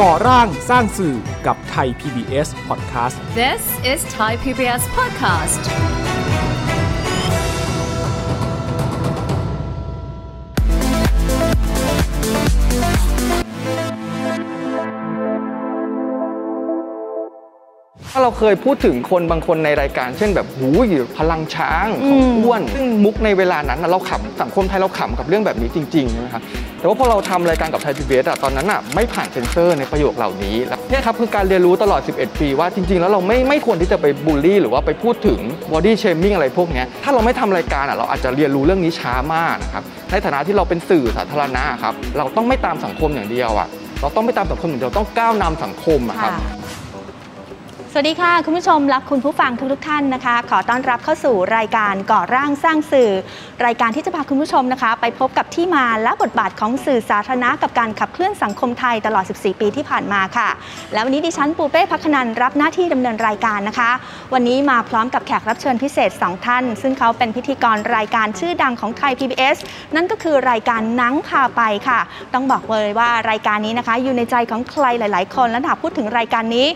ก่อร่างสร้างสื่อกับไทย PBS Podcast This is Thai PBS Podcast. ถ้าเราเคยพูดถึงคนบางคนในรายการ เช่นแบบหูยพลังช้างของอ้วน ซึ่งมุกในเวลานั้นน่ะเราขำสังคมไทยเราขำกับเรื่องแบบนี้จริงๆนะครับแต่ว่าพอเราทำรายการกับไทยพีบีเอสอะตอนนั้นอะไม่ผ่านเซ็นเซอร์ในประโยคเหล่านี้แล้วเนี่ยครับคือการเรียนรู้ตลอด 11 ปีว่าจริง ๆ แล้วเราไม่ไม่ควรที่จะไปบูลลี่ หรือว่าไปพูดถึง body shaming อะไรพวกเนี้ยถ้าเราไม่ทำรายการอะเราอาจจะเรียนรู้เรื่องนี้ช้ามากนะครับในฐานะที่เราเป็นสื่อสาธารณะครับเราต้องไม่ตามสังคมอย่างเดียวอะเราต้องไม่ตามสังคมอย่างเดียวต้องก้าวนำสังคมอะครับ สวัสดีค่ะ คุณผู้ชมและคุณผู้ฟังทุกๆท่านนะคะ ขอต้อนรับเข้าสู่รายการก่อร่างสร้างสื่อ รายการที่จะพาคุณผู้ชมนะคะ ไปพบกับที่มาและบทบาทของสื่อสาธารณะกับการขับเคลื่อนสังคมไทยตลอด 14 ปีที่ผ่านมาค่ะ แล้ววันนี้ดิฉันปูเป้พักนันรับหน้าที่ดำเนินรายการนะคะ วันนี้มาพร้อมกับแขกรับเชิญพิเศษ 2 ท่าน ซึ่งเขาเป็นพิธีกรรายการชื่อดังของไทย PBS นั่นก็คือรายการนังพาไปค่ะ ต้องบอกเลยว่ารายการนี้นะคะ อยู่ในใจของใครหลาย ๆ คนและหากพูดถึงรายการนี้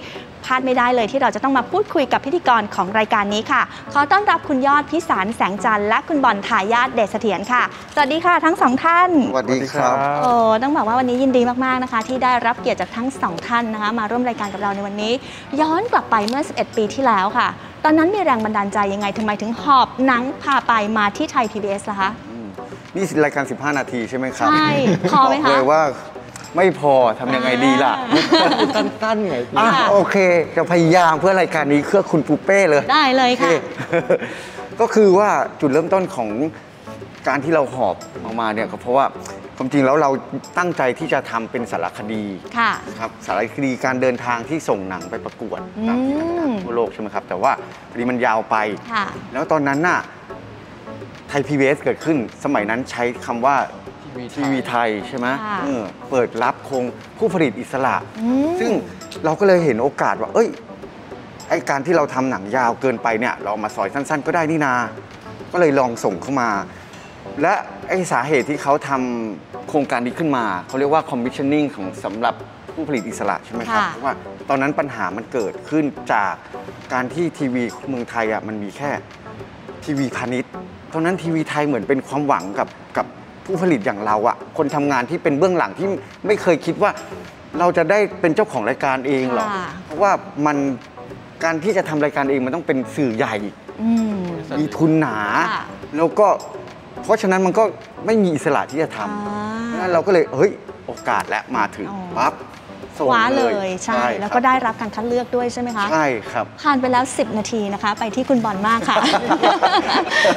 พลาดไม่ได้เลยที่เราจะต้องมาพูดคุยกับพิธีกรของรายการนี้ค่ะ ขอต้อนรับคุณยอดพิสารแสงจันทร์และคุณบอลทายาทเดชเสถียรค่ะ สวัสดีค่ะทั้งสองท่าน สวัสดีครับ โอ้ต้องบอกว่าวันนี้ยินดีมากๆนะคะ ที่ได้รับเกียรติจากทั้งสองท่านนะคะ มาร่วมรายการกับเราในวันนี้ ย้อนกลับไปเมื่อ 11 ปีที่แล้วค่ะ ตอนนั้นมีแรงบันดาลใจยังไงทำไมถึงหอบหนังพาไปมาที่ไทย PBS ล่ะคะ นี่รายการ 15 นาทีใช่ไหมครับใช่พอไหมคะ บอกเลยว่า ไม่พอทำยังไงดีล่ะสั้นๆไงพี่อะค่ะโอเค จะพยายามเพื่อรายการนี้เพื่อคุณปูเป้เลย ได้เลยโอเคค่ะ ก็คือว่าจุดเริ่มต้นของการที่เราหอบออกมาเนี่ยก็เพราะว่าความจริงแล้วเราตั้งใจที่จะทำเป็นสารคดีค่ะครับสารคดีการเดินทางที่ส่งหนังไปประกวดตามที่ต่างๆทั่วโลกใช่ไหมครับ แต่ว่าพอดีมันยาวไปค่ะแล้วตอนนั้นน่ะไทย PBS เกิดขึ้น สมัยนั้นใช้คำว่า ทีวีไทยใช่ไหมค่ะเออเปิดรับโครงผู้ผลิตอิสระ อืม ซึ่งเราก็เลยเห็นโอกาสว่า เอ้ยไอการที่เราทำหนังยาวเกินไปเนี่ย เราเอามาซอยสั้น ๆ ก็ได้นี่นา ก็เลยลองส่งเข้ามา และไอสาเหตุที่เขาทำโครงการนี้ขึ้นมา เขาเรียกว่า commissioning ของสำหรับผู้ผลิตอิสระใช่ไหมครับ ค่ะ เพราะว่าตอนนั้นปัญหามันเกิดขึ้นจากการที่ทีวีเมืองไทยอะมันมีแค่ ทีวีพาณิชย์ ตอนนั้นทีวีไทยเหมือนเป็นความหวังกับกับ ผู้ผลิตอย่างเราอะคนทำงานที่เป็นเบื้องหลังที่ไม่เคยคิดว่า เราจะได้เป็นเจ้าของรายการเองหรอกค่ะเพราะว่ามันการที่จะทำรายการเองมันต้องเป็นสื่อใหญ่อืมมีทุนหนาค่ะแล้วก็เพราะฉะนั้นมันก็ไม่มีอิสระที่จะทอ่าำดังนั้นเราก็เลยเฮ้ยโอกาสและมาถึงอ๋อปั๊บ ส่งคว้าเลยใช่ครับแล้วก็ได้รับการคัดเลือกด้วยใช่ไหมคะ ใช่ครับ ผ่านไปแล้ว 10 นาทีนะคะ ไปที่คุณบอลมากค่ะ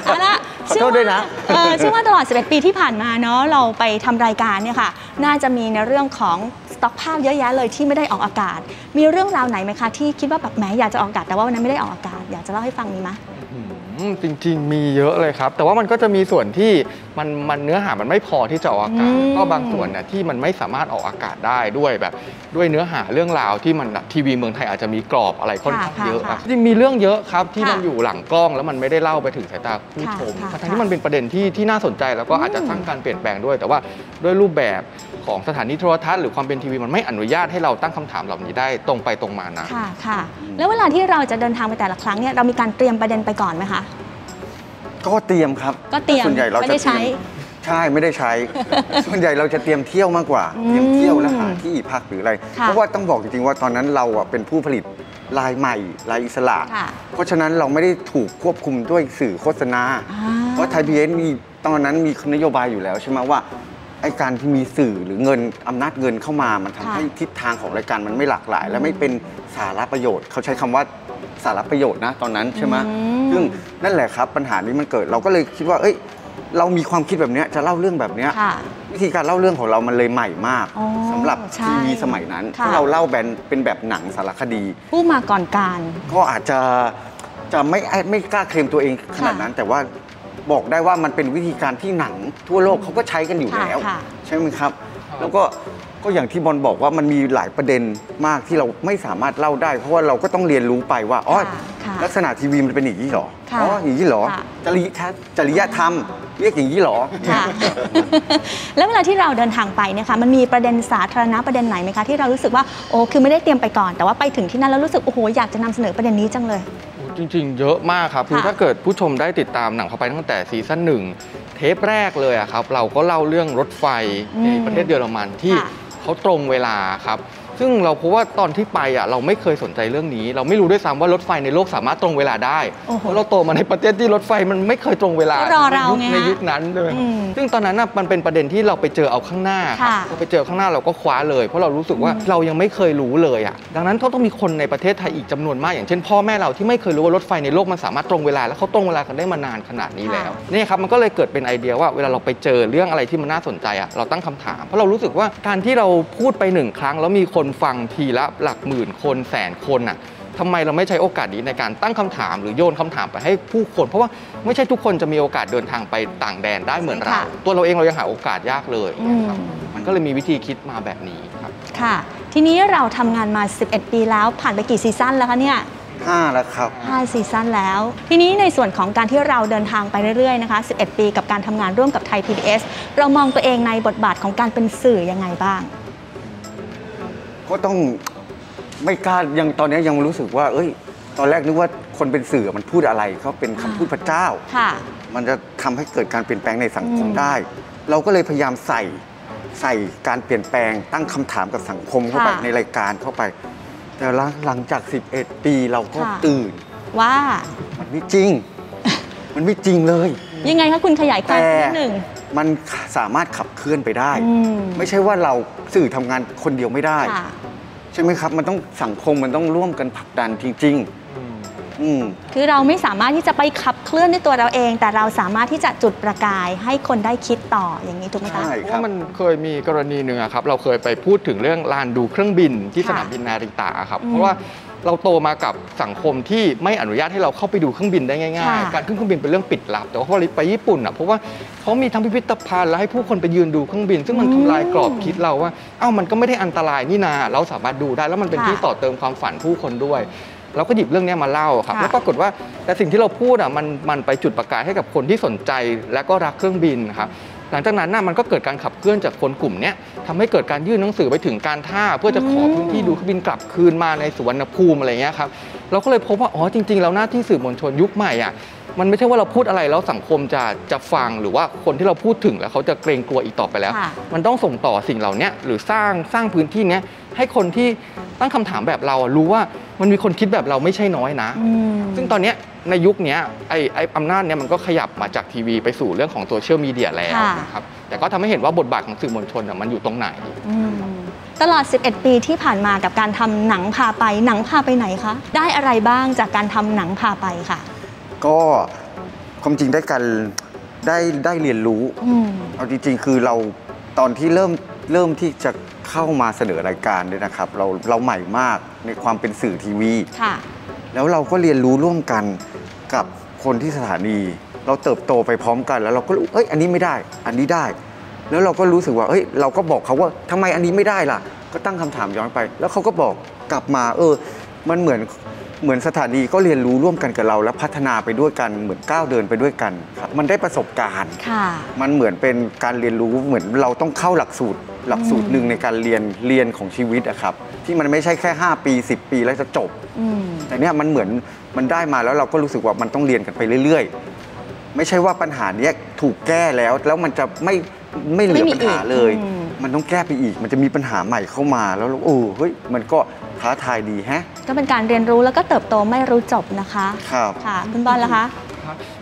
เอาละขอโทษด้วยนะเชื่อว่าเออเชื่อว่าตลอด 11 ปีที่ผ่านมาเนาะเราไปทำรายการเนี่ยค่ะ น่าจะมีในเรื่องของสต็อกภาพเยอะแยะเลยที่ไม่ได้ออกอากาศ มีเรื่องราวไหนไหมคะที่คิดว่าแบบแหมอยากจะออกอากาศแต่ว่าวันนั้นไม่ได้ออกอากาศอยากจะเล่าให้ฟังมีไหมอืมจริง ๆ มีเยอะเลยครับ แต่ว่ามันก็จะมีส่วนที่มันมันเนื้อหามันไม่พอที่จะออกอากาศอืมก็บางส่วนเนี่ยที่มันไม่สามารถออกอากาศได้ด้วยแบบ ด้วยเนื้อหาเรื่องราวที่มันแบบทีวีเมืองไทยอาจจะมีกรอบอะไรค่อนข้างค่ะเยอะค่ะอะจริงๆมีเรื่องเยอะครับที่ค่ะมันอยู่หลังกล้องแล้วมันไม่ได้เล่าไปถึงสายตาผู้ชมค่ะค่ะทั้งที่มันเป็นประเด็นที่ที่น่าสนใจแล้วก็อาจจะอืมสร้างการเปลี่ยนแปลงด้วย แต่ว่าด้วยรูปแบบของสถานีโทรทัศน์หรือความเป็นทีวีมันไม่อนุญาตให้เราตั้งคำถามเหล่านี้ได้ตรงไปตรงมานะค่ะค่ะแล้วเวลาที่เราจะเดินทางไปแต่ละครั้งเนี่ยเรามีการเตรียมประเด็นไปก่อนไหมคะ ก็เตรียมครับก็เตรียมส่วนใหญ่เราไม่จะได้ใช้เตรียมใช่ไม่ได้ใช้ ส่วนใหญ่เราจะเตรียมเที่ยวมากกว่าอืมเตรียมเที่ยวและหาที่พักหรืออะไรค่ะเพราะว่าต้องบอกจริงๆว่าตอนนั้นเราอะเป็นผู้ผลิตรายใหม่รายอิสระค่ะเพราะฉะนั้นเราไม่ได้ถูกควบคุมด้วยสื่อโฆษณาอ่าเพราะไทยพีเอมีตอนนั้นมีนโยบายอยู่แล้วใช่ไหมว่า ไอการที่มีสื่อหรือเงินอำนาจเงินเข้ามา มันทำค่ะให้ทิศทางของรายการมันไม่หลากหลาย และไม่เป็นสาระประโยชน์ เขาใช้คำว่าสาระประโยชน์นะตอนนั้นใช่ไหมอืมซึ่งนั่นแหละครับปัญหานี้มันเกิดเราก็เลยคิดว่า เอ้ย เรามีความคิดแบบเนี้ยจะเล่าเรื่องแบบเนี้ยค่ะวิธีการเล่าเรื่องของเรามันเลยใหม่มากอ๋อสำหรับใช่ทีวีสมัยนั้นค่ะถ้าเราเล่าแบนเป็นแบบหนังสารคดี ผู้มาก่อนการ ก็อาจจะจะไม่ไม่กล้าเคลมตัวเองขนาดนั้น แต่ว่า บอกได้ว่ามันเป็นวิธีการที่หนังทั่วโลกเขาก็ใช้กันอยู่แล้วค่ะค่ะ ใช่ไหมครับ แล้วก็ก็อย่างที่บอลบอกว่ามันมีหลายประเด็นมากที่เราไม่สามารถเล่าได้ เพราะว่าเราก็ต้องเรียนรู้ไปว่าอ๋อ ค่ะ ค่ะลักษณะทีวีมันเป็นอย่างนี้เหรอค่ะอ๋ออย่างนี้เหรอค่ะ จริยธรรมจริยธรรมเรียกอย่างนี้เหรอ ค่ะ แล้วเวลาที่เราเดินทางไปเนะคะมันมีประเด็นสาธารณะประเด็นไหนไหมคะที่เรารู้สึกว่าโอ้คือไม่ได้เตรียมไปก่อน แต่ว่าไปถึงที่นั่นแล้วรู้สึกโอ้โหอยากจะนำเสนอประเด็นนี้จังเลย โอ้จริงๆ เยอะมากครับ คือค่ะถ้าเกิดผู้ชมได้ติดตามหนังเข้าไปตั้งแต่ซีซั่นหนึ่งเทปแรกเลยอะครับ เราก็เล่าเรื่องรถไฟอืมในประเทศเยอรมันที่ค่ะเขาตรงเวลาครับ ซึ่งเราพบว่าตอนที่ไปอะเราไม่เคยสนใจเรื่องนี้ เราไม่รู้ด้วยซ้ำว่ารถไฟในโลกสามารถตรงเวลาได้โอ้โหเพราะเราโตมาในประเทศที่รถไฟมันไม่เคยตรงเวลาก็รอเราไงในฮะยุคนั้นเลยอืมซึ่งตอนนั้นน่ะมันเป็นประเด็นที่เราไปเจอเอาข้างหน้าครับค่ะพอไปเจอข้างหน้าเราก็คว้าเลย เพราะเรารู้สึกว่าอืมเรายังไม่เคยรู้เลยอะดังนั้นต้องมีคนในประเทศไทยอีกจำนวนมากอย่างเช่นพ่อแม่เราที่ไม่เคยรู้ว่ารถไฟในโลกมันสามารถตรงเวลาแล้วเขาตรงเวลากันได้มานานขนาดนี้แล้วนี่ครับมันก็เลยเกิดเป็นไอเดียว่าเวลาเราไปเจอเรื่องอะไรที่มันน่าสนใจอะเราตั้งคำถามเพราะเรารู้สึกว่าการที่เราพูดไปหนึ่งครั้งแล้วมีคนฟังทีละหลักหมื่นคนแสนคนอะทำไมเราไม่ใช้โอกาสนี้ในการตั้งคำถามหรือโยนคำถามไปให้ผู้คน เพราะว่าไม่ใช่ทุกคนจะมีโอกาสเดินทางไปต่างแดนได้เหมือนเราค่ะตัวเราเองเรายังหาโอกาสยากเลยอืมครับมันก็เลยมีวิธีคิดมาแบบนี้ครับค่ะ ทีนี้เราทำงานมา 11 ปีแล้วผ่านไปกี่ซีซั่นแล้วคะเนี่ยห้าแล้วครับ5ซีซั่นแล้ว ทีนี้ในส่วนของการที่เราเดินทางไปเรื่อยๆนะคะ 11 ปีกับการทำงานร่วมกับไทย PBS เรามองตัวเองในบทบาทของการเป็นสื่อยังไงบ้าง ก็ต้องไม่กล้ายังตอนนี้ยังรู้สึกว่า เอ้ย ตอนแรกนึกว่าคนเป็นสื่อมันพูดอะไรเขาเป็นคำพูดพระเจ้า ค่ะ มันจะทำให้เกิดการเปลี่ยนแปลงในสังคมอืมได้ เราก็เลยพยายามใส่ใส่การเปลี่ยนแปลงตั้งคำถามกับสังคมเข้าไปค่ะในรายการเข้าไป แต่ละหลังจาก 11 ปีเราก็ค่ะ ตื่น ว่ามันไม่จริง มันไม่จริงเลย ยังไงคะคุณขยายความแต่นิดหนึ่ง มันสามารถขับเคลื่อนไปได้ อืม ไม่ใช่ว่าเรา สื่อทำงานคนเดียวไม่ได้ค่ะใช่ไหมครับ มันต้องสังคมมันต้องร่วมกันผลักดันจริงๆอืมคือเราไม่สามารถที่จะไปขับเคลื่อนด้วยตัวเราเอง แต่เราสามารถที่จะจุดประกายให้คนได้คิดต่ออย่างนี้ถูกไหมคะใช่เพราะว่ามันเคยมีกรณีหนึ่งอะครับ เราเคยไปพูดถึงเรื่องลานดูเครื่องบินที่ค่ะสนามบินนาริตะอะครับอืมเพราะว่า เราโตมากับสังคมที่ไม่อนุญาตให้เราเข้าไปดูเครื่องบินได้ง่ายค่ะๆการขึ้นเครื่องบินเป็นเรื่องปิดลับ แต่ว่าพอเราไปญี่ปุ่นอะเพราะว่าเขามีทั้งพิพิธภัณฑ์และให้ผู้คนไปยืนดูเครื่องบิน ซึ่งมันทำลายกรอบคิดเราว่าเอ้ามันก็ไม่ได้อันตรายนี่นาเราสามารถดูได้แล้วมันเป็นค่ะที่ต่อเติมความฝันผู้คนด้วยเราก็หยิบเรื่องเนี้ยมาเล่าครับค่ะแล้วปรากฏว่าแต่สิ่งที่เราพูดอะมันมันไปจุดประกายให้กับคนที่สนใจและก็รักเครื่องบินนะครับ หลังจากนั้นน่ะมันก็เกิดการขับเคลื่อนจากคนกลุ่มเนี้ยทำให้เกิดการยื่นหนังสือไปถึงการท่า เพื่อจะขอพื้นที่ดูเครื่องบินกลับคืนมาในสุวรรณภูมิอะไรเงี้ยครับ เราก็เลยพบว่าอ๋อจริงๆแล้วหน้าที่สื่อมวลชนยุคใหม่อะมันไม่ใช่ว่าเราพูดอะไรแล้วสังคมจะจะฟังหรือว่าคนที่เราพูดถึงแล้วเขาจะเกรงกลัวอีกต่อไปแล้วค่ะมันต้องส่งต่อสิ่งเหล่านี้หรือสร้างสร้างพื้นที่เนี้ยให้คนที่ตั้งคำถามแบบเราอะรู้ว่ามันมีคนคิดแบบเราไม่ใช่น้อยนะอืมซึ่งตอนเนี้ยในยุคเนี้ยไอ้ไอ้อำนาจเนี้ยมันก็ขยับมาจากทีวีไปสู่เรื่องของโซเชียลมีเดียแล้วค่ะนะครับแต่ก็ทำให้เห็นว่าบทบาทของสื่อมวลชนอะมันอยู่ตรงไหนอืม ตลอด 11 ปีที่ผ่านมากับการทำหนังพาไป หนังพาไปไหนคะ ได้อะไรบ้างจากการทำหนังพาไปค่ะ ก็ความจริงได้การได้ได้เรียนรู้อืมเอาจริงๆ คือเราตอนที่เริ่มเริ่มที่จะเข้ามาเสนอรายการเนี่ยนะครับ เราเราใหม่มากในความเป็นสื่อทีวีค่ะ แล้วเราก็เรียนรู้ร่วมกันกับคนที่สถานี เราเติบโตไปพร้อมกัน แล้วเราก็รู้เอ้ยอันนี้ไม่ได้ อันนี้ได้ แล้วเราก็รู้สึกว่าเอ้ยเราก็บอกเขาว่าทำไมอันนี้ไม่ได้ล่ะ ก็ตั้งคำถามย้อนไป แล้วเขาก็บอกกลับมาเออ มันเหมือนเหมือนสถานีก็เรียนรู้ร่วมกันกับเรา แล้วพัฒนาไปด้วยกันเหมือนก้าวเดินไปด้วยกันครับมันได้ประสบการณ์ค่ะมันเหมือนเป็นการเรียนรู้เหมือนเราต้องเข้าหลักสูตร หลักสูตรหนึ่งในการเรียนเรียนของชีวิตอะครับ ที่มันไม่ใช่แค่ 5 ปี 10 ปีแล้วจะจบอืมแต่เนี่ยมันเหมือนมันได้มาแล้วเราก็รู้สึกว่ามันต้องเรียนกันไปเรื่อย ๆ ไม่ใช่ว่าปัญหาเนี้ยถูกแก้แล้วแล้วมันจะไม่ ไม่เหลือไม่มีปัญหาอีกเลยอืมมันต้องแก้ไปอีก มันจะมีปัญหาใหม่เข้ามาแล้วเราโอ้เฮ้ยมันก็ท้าทายดีแฮะ ก็เป็นการเรียนรู้แล้วก็เติบโตไม่รู้จบนะคะ ครับ ค่ะ คุณบอลล่ะคะครับ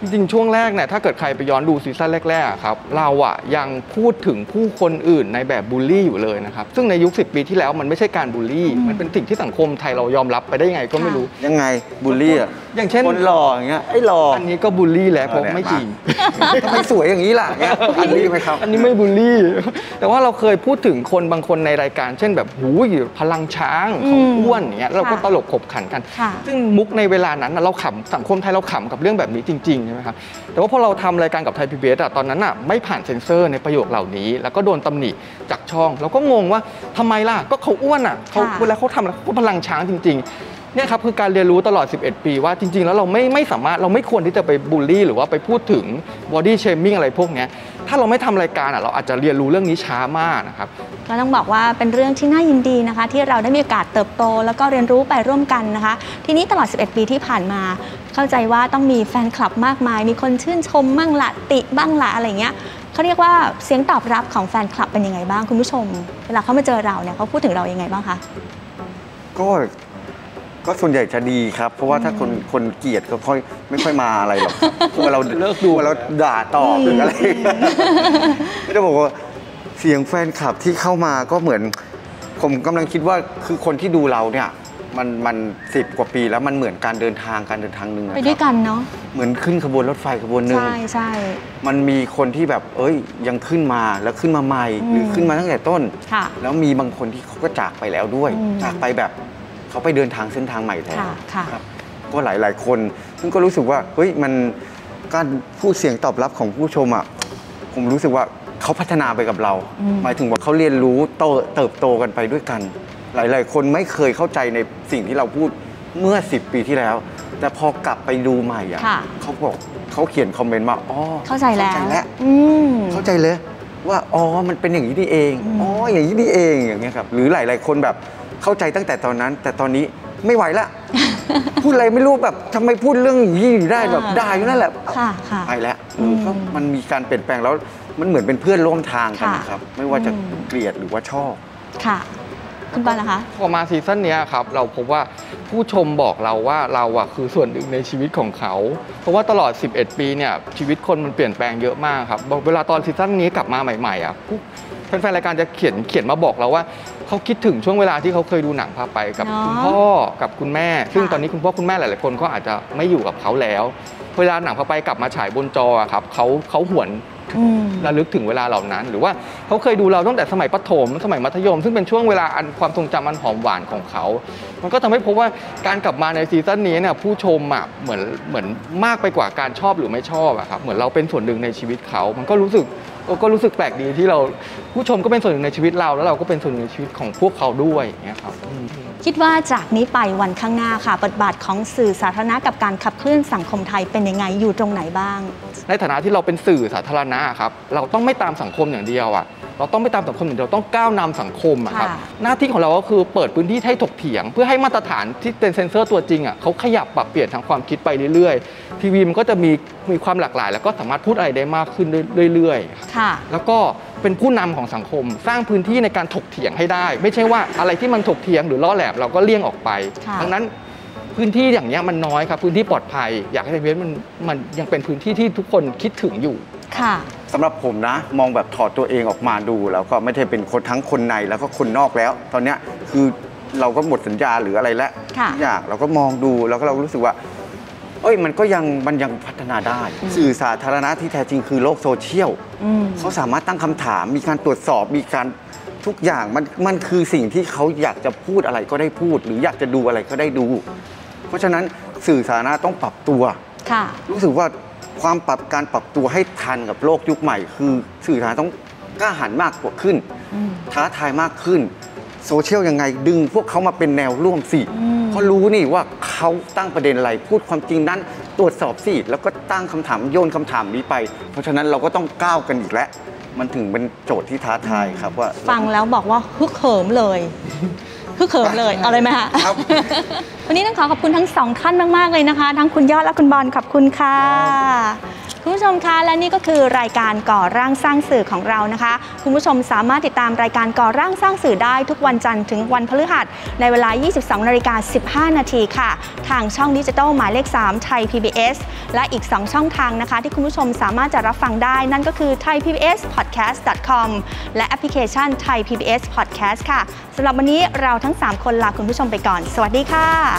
จริงๆช่วงแรกเนี่ยถ้าเกิดใครไปย้อนดูซีซั่นแรกๆอะครับเราอะยังพูดถึงผู้คนอื่นในแบบบูลลี่อยู่เลยนะครับซึ่งในยุค 10 ปีที่แล้วมันไม่ใช่การบูลลี่อืมมันเป็นสิ่งที่สังคมไทยเรายอมรับไปได้ยังไงก็ไม่ค่ะรู้ ยังไงบูลลี่อะอย่างเช่นคนหล่ออย่างเงี้ยไอ้หล่ออันนี้ก็บูลลี่แหละเพราะเอาแหละไม่จริงทำไมสวยอย่างนี้ล่ะเงี้ยบูลลี่ไหมครับอันนี้ไม่บูลลี่ แต่ว่าเราเคยพูดถึงคนบางคนในรายการ เช่นแบบหูยพลังช้างของอืมอ้วนอย่างเงี้ยเราก็ค่ะตลกขบขันกันค่ะซึ่งมุกในเวลานั้นน่ะเราขำสังคมไทยเราขำกับเรื่องแบบนี้จจริงๆใช่ไหมครับแต่ว่าพอเราทำรายการกับไทยพีบีเอสอะตอนนั้นอะไม่ผ่านเซ็นเซอร์ในประโยคเหล่านี้ แล้วก็โดนตำหนิจากช่องเราก็งงว่าทำไมล่ะก็เขาอ้วนอะเขาค่ะเวลาเขาทำแล้วเขาก็พลังช้างจริง ๆเนี่ยครับคือการเรียนรู้ตลอด 11 ปีว่าจริง ๆ แล้วเราไม่ไม่สามารถเราไม่ควรที่จะไปบูลลี่ หรือว่าไปพูดถึงบอดี้เชมิ่งอะไรพวกเนี้ยถ้าเราไม่ทำรายการอะเราอาจจะเรียนรู้เรื่องนี้ช้ามากนะครับก็ต้องบอกว่าเป็นเรื่องที่น่ายินดีนะคะ ที่เราได้มีโอกาสเติบโต แล้วก็เรียนรู้ไปร่วมกันนะคะ ทีนี้ตลอด 11 ปีที่ผ่านมา เข้าใจว่าต้องมีแฟนคลับมากมาย มีคนชื่นชมบ้างละติบ้างละอะไรเงี้ยเขาเรียกว่าเสียงตอบรับของแฟนคลับเป็นยังไงบ้างคุณผู้ชม เวลาเขามาเจอเราเนี่ยเขาพูดถึงเรายังไงบ้างคะก็ก็ส่วนใหญ่จะดีครับ เพราะว่าถ้าคนคนเกลียดก็ค่อยไม่ค่อยมาอะไรหรอกครับเพราะว่าเราเลิกดูเราด่าตอบหรืออะไรไม่ได้บอกว่าเสียงแฟนคลับที่เข้ามาก็เหมือน ผมกำลังคิดว่าคือคนที่ดูเราเนี่ย มันมันสิบกว่าปีแล้วมันเหมือนการเดินทางการเดินทางหนึ่งอะไปครับด้วยกันเนาะเหมือนขึ้นขบวนรถไฟขบวนหนึ่ง ใช่ใช่ มันมีคนที่แบบ เอ้ย ยังขึ้นมาแล้วขึ้นมาใหม่ อืมหรือขึ้นมาตั้งแต่ต้น ค่ะแล้วมีบางคนที่เขาก็จากไปแล้วด้วย อืม จากไปแบบเขาไปเดินทางเส้นทางใหม่แล้วค่ะค่ะ ครับ ก็หลายหลายๆคน ซึ่งก็รู้สึกว่า เฮ้ย มันการพูดเสียงตอบรับของผู้ชมอะ ผมรู้สึกว่าเขาพัฒนาไปกับเรา อืม หมายถึงว่าเขาเรียนรู้โตเติบโตกันไปด้วยกัน หลาย ๆ คนไม่เคยเข้าใจในสิ่งที่เราพูดเมื่อ 10 ปีที่แล้ว แต่พอกลับไปดูใหม่อะค่ะเขาบอกเขาเขียนคอมเมนต์มาอ๋อเข้าใจแล้ว เข้าใจแล้ว อืม เข้าใจเลยว่าอ๋อมันเป็นอย่างนี้นี่เองอืมอ๋ออย่างนี้นี่เองอย่างเงี้ยครับ หรือหลาย ๆ คนแบบเข้าใจตั้งแต่ตอนนั้น แต่ตอนนี้ไม่ไหวละ พูดอะไรไม่รู้แบบทำไมพูดเรื่องอย่างนี้อยู่ได้แบบได้อยู่นั่นแหละค่ะค่ะ ไปแล้วอืมเออก็มันมีการเปลี่ยนแปลงแล้วมันเหมือนเป็นเพื่อนร่วมทางกันค่ะนะครับ ไม่ว่าจะอืม เกลียดหรือว่าชอบ ค่ะ คุณบอลล่ะคะพอมาซีซั่นเนี้ยครับเราพบว่าผู้ชมบอกเราว่าเราอะคือส่วนหนึ่งในชีวิตของเขา เพราะว่าตลอด 11 ปีเนี่ยชีวิตคนมันเปลี่ยนแปลงเยอะมากครับเวลาตอนซีซั่นนี้กลับมาใหม่ๆอะผู้แฟนๆรายการจะเขียนเขียนมาบอกเราว่าเขาคิดถึงช่วงเวลาที่เขาเคยดูหนังพาไปกับเนาะคุณพ่อกับคุณแม่ ซึ่งค่ะตอนนี้คุณพ่อคุณแม่หลายๆคนก็อาจจะไม่อยู่กับเขาแล้ว เวลาหนังพาไปกลับมาฉายบนจออะครับเขาเขาหวนอืม ระลึกถึงเวลาเหล่านั้น หรือว่าเขาเคยดูเราตั้งแต่สมัยประถม สมัยมัธยม ซึ่งเป็นช่วงเวลาอันความทรงจำอันหอมหวานของเขา มันก็ทำให้พบว่าการกลับมาในซีซั่นนี้เนี่ยผู้ชมอะเหมือนเหมือนมากไปกว่าการชอบหรือไม่ชอบอะครับเหมือนเราเป็นส่วนหนึ่งในชีวิตเขา มันก็รู้สึกก็รู้สึกแปลกดีที่เราผู้ชมก็เป็นส่วนหนึ่งในชีวิตเรา แล้วเราก็เป็นส่วนหนึ่งในชีวิตของพวกเขาด้วยอย่างเงี้ยครับ คิดว่าจากนี้ไปวันข้างหน้าค่ะบทบาทของสื่อสาธารณะกับการขับเคลื่อนสังคมไทยเป็นยังไงอยู่ตรงไหนบ้าง ในฐานะที่เราเป็นสื่อสาธารณะครับเราต้องไม่ตามสังคมอย่างเดียวอะเราต้องไม่ตามสังคมอย่างเดียวเราต้องก้าวนำสังคมอะครับค่ะหน้าที่ของเราก็คือเปิดพื้นที่ให้ถกเถียง เพื่อให้มาตรฐานที่เป็นเซ็นเซอร์ตัวจริงอะเขาขยับปรับเปลี่ยนทางความคิดไปเรื่อยๆ ทีวีมันก็จะมีมีความหลากหลาย แล้วก็สามารถพูดอะไรได้มากขึ้นเรื่อยๆค่ะแล้วก็เป็นผู้นำของสังคม สร้างพื้นที่ในการถกเถียงให้ได้ ไม่ใช่ว่าอะไรที่มันถกเถียงหรือล่อแหลมเราก็เลี่ยงออกไปค่ะดังนั้นพื้นที่อย่างเงี้ยมันน้อยครับพื้นที่ปลอดภัย อยากให้เวสมันมันยังเป็นพื้นที่ที่ทุกคนคิดถึงอยู่ค่ะสำหรับผมนะ มองแบบถอดตัวเองออกมาดู แล้วก็ไม่ได้เป็นคนทั้งคนในแล้วก็คนนอกแล้ว ตอนเนี้ยคือเราก็หมดสัญญาหรืออะไรแล้วค่ะทุกอย่างเราก็มองดูแล้วก็เรารู้สึกว่า เอ้ยมันก็ยังมันยังพัฒนาได้ สื่อสาธารณะที่แท้จริงคือโลกโซเชียลอืมเขาสามารถตั้งคำถาม มีการตรวจสอบมีการทุกอย่างมันมันคือสิ่งที่เขาอยากจะพูดอะไรก็ได้พูด หรืออยากจะดูอะไรก็ได้ดู เพราะฉะนั้นสื่อสาธารณะต้องปรับตัวค่ะรู้สึกว่าความปรับการปรับตัวให้ทันกับโลกยุคใหม่ คือสื่อสารต้องกล้าหาญมากกว่าขึ้นอืมท้าทายมากขึ้น โซเชียลยังไงดึงพวกเขามาเป็นแนวร่วมสิอืม เพราะรู้นี่ว่าเขาตั้งประเด็นอะไรพูดความจริงนั้น ตรวจสอบสิแล้วก็ตั้งคำถามโยนคำถามนี้ไป เพราะฉะนั้นเราก็ต้องก้าวกันอีกแล้วมันถึงเป็นโจทย์ที่ท้าทายครับว่า ฟังแล้วบอกว่าฮึกเหิมเลยฮึกเหิมเลย เอาเลยไหมคะครับ วันนี้ต้องขอขอบคุณทั้งสองท่านมาก ๆ เลยนะคะ ทั้งคุณยอดและคุณบอลขอบคุณค่ะ คุณผู้ชมคะและนี่ก็คือรายการก่อร่างสร้างสื่อของเรานะคะ คุณผู้ชมสามารถติดตามรายการก่อร่างสร้างสื่อได้ทุกวันจันทร์ถึงวันพฤหัสในเวลา 22นาฬิกา15 นาทีค่ะ ทางช่องดิจิทัลหมายเลข 3 ไทย PBS และอีก 2 ช่องทางนะคะ ที่คุณผู้ชมสามารถจะรับฟังได้ นั่นก็คือ thaipbspodcast.com และแอปพลิเคชัน Thai PBS Podcast ค่ะสำหรับวันนี้เราทั้ง 3 คนลาคุณผู้ชมไปก่อน สวัสดีค่ะ